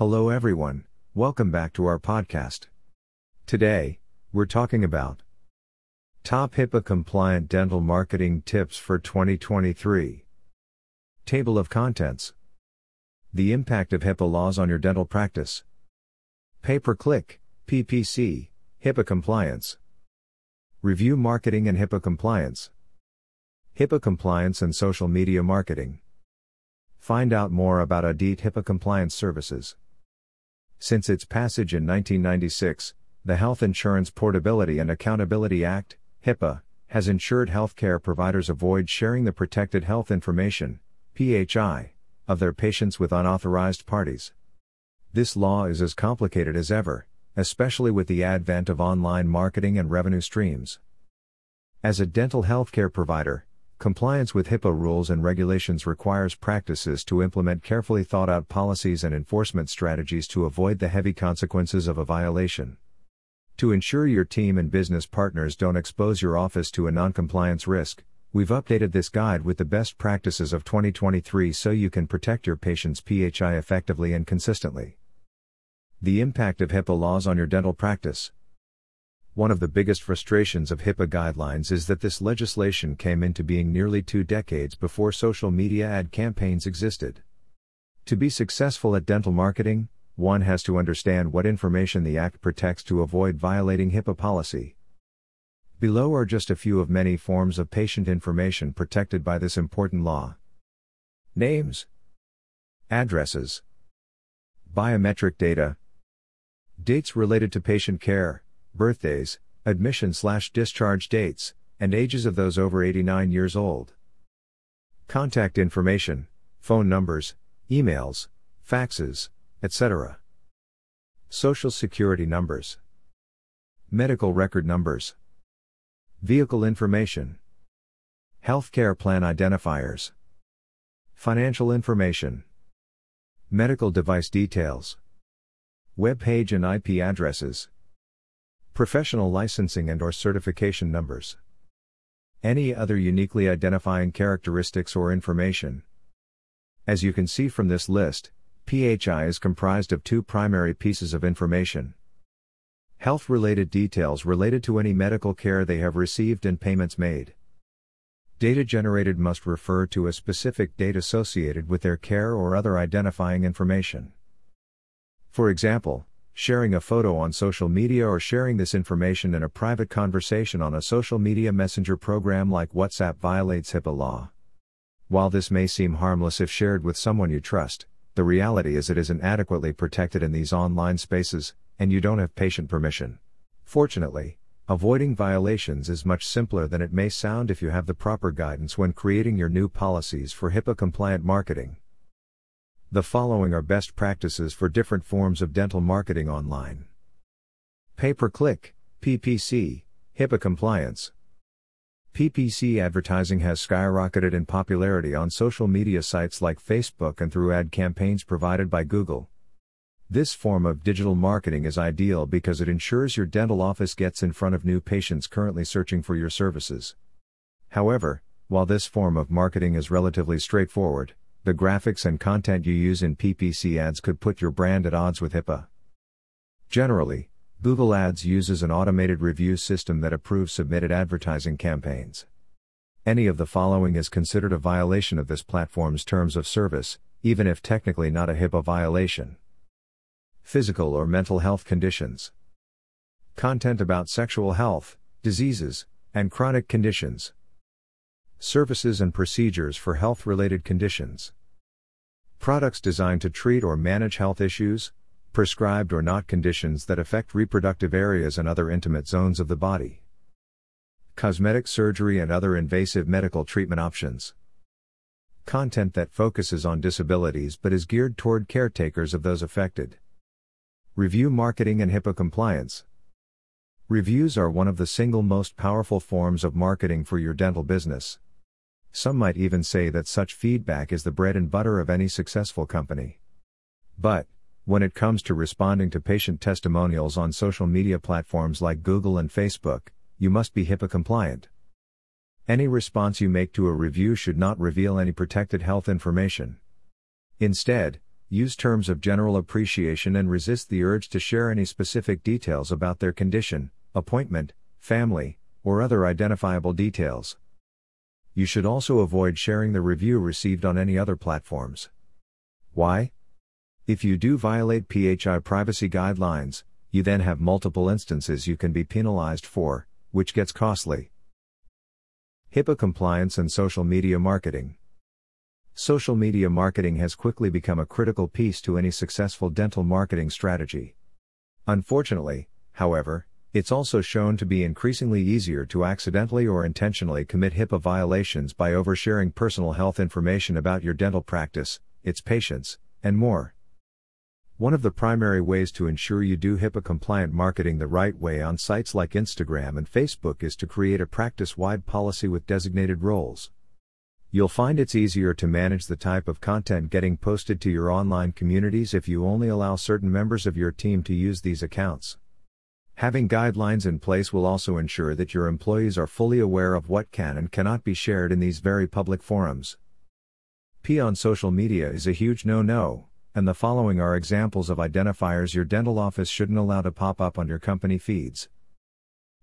Hello, everyone. Welcome back to our podcast. Today, we're talking about top HIPAA compliant dental marketing tips for 2023. Table of contents The impact of HIPAA laws on your dental practice. Pay per click, PPC, HIPAA compliance. Review marketing and HIPAA compliance. HIPAA compliance and social media marketing. Find out more about Adit HIPAA compliance services. Since its passage in 1996, the Health Insurance Portability and Accountability Act, HIPAA, has ensured healthcare providers avoid sharing the protected health information, PHI, of their patients with unauthorized parties. This law is as complicated as ever, especially with the advent of online marketing and revenue streams. As a dental healthcare provider, Compliance with HIPAA rules and regulations requires practices to implement carefully thought out policies and enforcement strategies to avoid the heavy consequences of a violation. To ensure your team and business partners don't expose your office to a noncompliance risk, we've updated this guide with the best practices of 2023 so you can protect your patient's PHI effectively and consistently. The impact of HIPAA laws on your dental practice. One of the biggest frustrations of HIPAA guidelines is that this legislation came into being nearly two decades before social media ad campaigns existed. To be successful at dental marketing, one has to understand what information the Act protects to avoid violating HIPAA policy. Below are just a few of many forms of patient information protected by this important law. Names, addresses, biometric data, dates related to patient care birthdays, admission slash discharge dates, and ages of those over 89 years old. Contact information, phone numbers, emails, faxes, etc. Social security numbers. Medical record numbers. Vehicle information. Healthcare plan identifiers. Financial information. Medical device details. Web page and IP addresses. Professional licensing and or certification numbers. Any other uniquely identifying characteristics or information. As you can see from this list, PHI is comprised of two primary pieces of information. Health related details related to any medical care they have received and payments made. Data generated must refer to a specific date associated with their care or other identifying information. For example, sharing a photo on social media or sharing this information in a private conversation on a social media messenger program like WhatsApp violates HIPAA law. While this may seem harmless if shared with someone you trust, the reality is it isn't adequately protected in these online spaces, and you don't have patient permission. Fortunately, avoiding violations is much simpler than it may sound if you have the proper guidance when creating your new policies for HIPAA compliant marketing. The following are best practices for different forms of dental marketing online. Pay per click, PPC, HIPAA compliance. PPC advertising has skyrocketed in popularity on social media sites like Facebook and through ad campaigns provided by Google. This form of digital marketing is ideal because it ensures your dental office gets in front of new patients currently searching for your services. However, while this form of marketing is relatively straightforward, the graphics and content you use in PPC ads could put your brand at odds with HIPAA. Generally, Google Ads uses an automated review system that approves submitted advertising campaigns. Any of the following is considered a violation of this platform's terms of service, even if technically not a HIPAA violation. Physical or mental health conditions. Content about sexual health, diseases, and chronic conditions. Services and procedures for health related conditions. Products designed to treat or manage health issues, prescribed or not conditions that affect reproductive areas and other intimate zones of the body. Cosmetic surgery and other invasive medical treatment options. Content that focuses on disabilities but is geared toward caretakers of those affected. Review marketing and HIPAA compliance. Reviews are one of the single most powerful forms of marketing for your dental business. Some might even say that such feedback is the bread and butter of any successful company. But, when it comes to responding to patient testimonials on social media platforms like Google and Facebook, you must be HIPAA compliant. Any response you make to a review should not reveal any protected health information. Instead, use terms of general appreciation and resist the urge to share any specific details about their condition, appointment, family, or other identifiable details. You should also avoid sharing the review received on any other platforms. Why? If you do violate PHI privacy guidelines, you then have multiple instances you can be penalized for, which gets costly. HIPAA compliance and social media marketing. Social media marketing has quickly become a critical piece to any successful dental marketing strategy. Unfortunately, however, it's also shown to be increasingly easier to accidentally or intentionally commit HIPAA violations by oversharing personal health information about your dental practice, its patients, and more. One of the primary ways to ensure you do HIPAA compliant marketing the right way on sites like Instagram and Facebook is to create a practice wide policy with designated roles. You'll find it's easier to manage the type of content getting posted to your online communities if you only allow certain members of your team to use these accounts. Having guidelines in place will also ensure that your employees are fully aware of what can and cannot be shared in these very public forums. P on social media is a huge no no, and the following are examples of identifiers your dental office shouldn't allow to pop up on your company feeds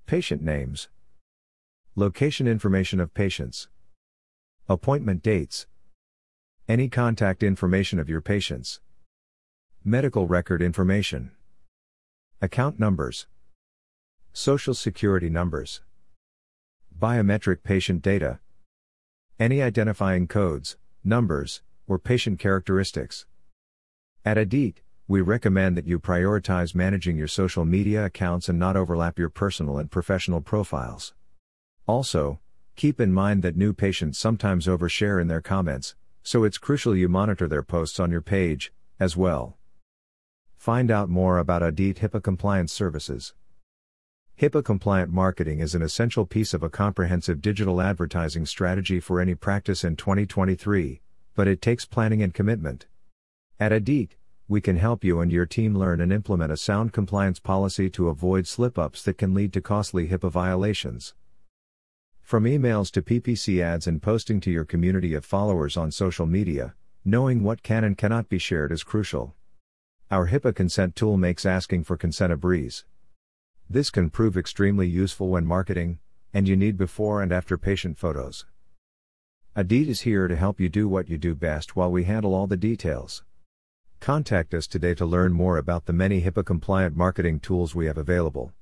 Patient names, Location information of patients. Appointment dates. Any contact information of your patients. Medical record information. Account numbers. Social security numbers. Biometric patient data. Any identifying codes, numbers, or patient characteristics. At Adit, we recommend that you prioritize managing your social media accounts and not overlap your personal and professional profiles. Also, Keep in mind that new patients sometimes overshare in their comments, so it's crucial you monitor their posts on your page, as well. Find out more about Adit HIPAA compliance services. HIPAA compliant marketing is an essential piece of a comprehensive digital advertising strategy for any practice in 2023, but it takes planning and commitment. At Adit, we can help you and your team learn and implement a sound compliance policy to avoid slip ups that can lead to costly HIPAA violations. From emails to PPC ads and posting to your community of followers on social media, knowing what can and cannot be shared is crucial. Our HIPAA consent tool makes asking for consent a breeze. This can prove extremely useful when marketing, and you need before and after patient photos. Adit is here to help you do what you do best while we handle all the details. Contact us today to learn more about the many HIPAA compliant marketing tools we have available.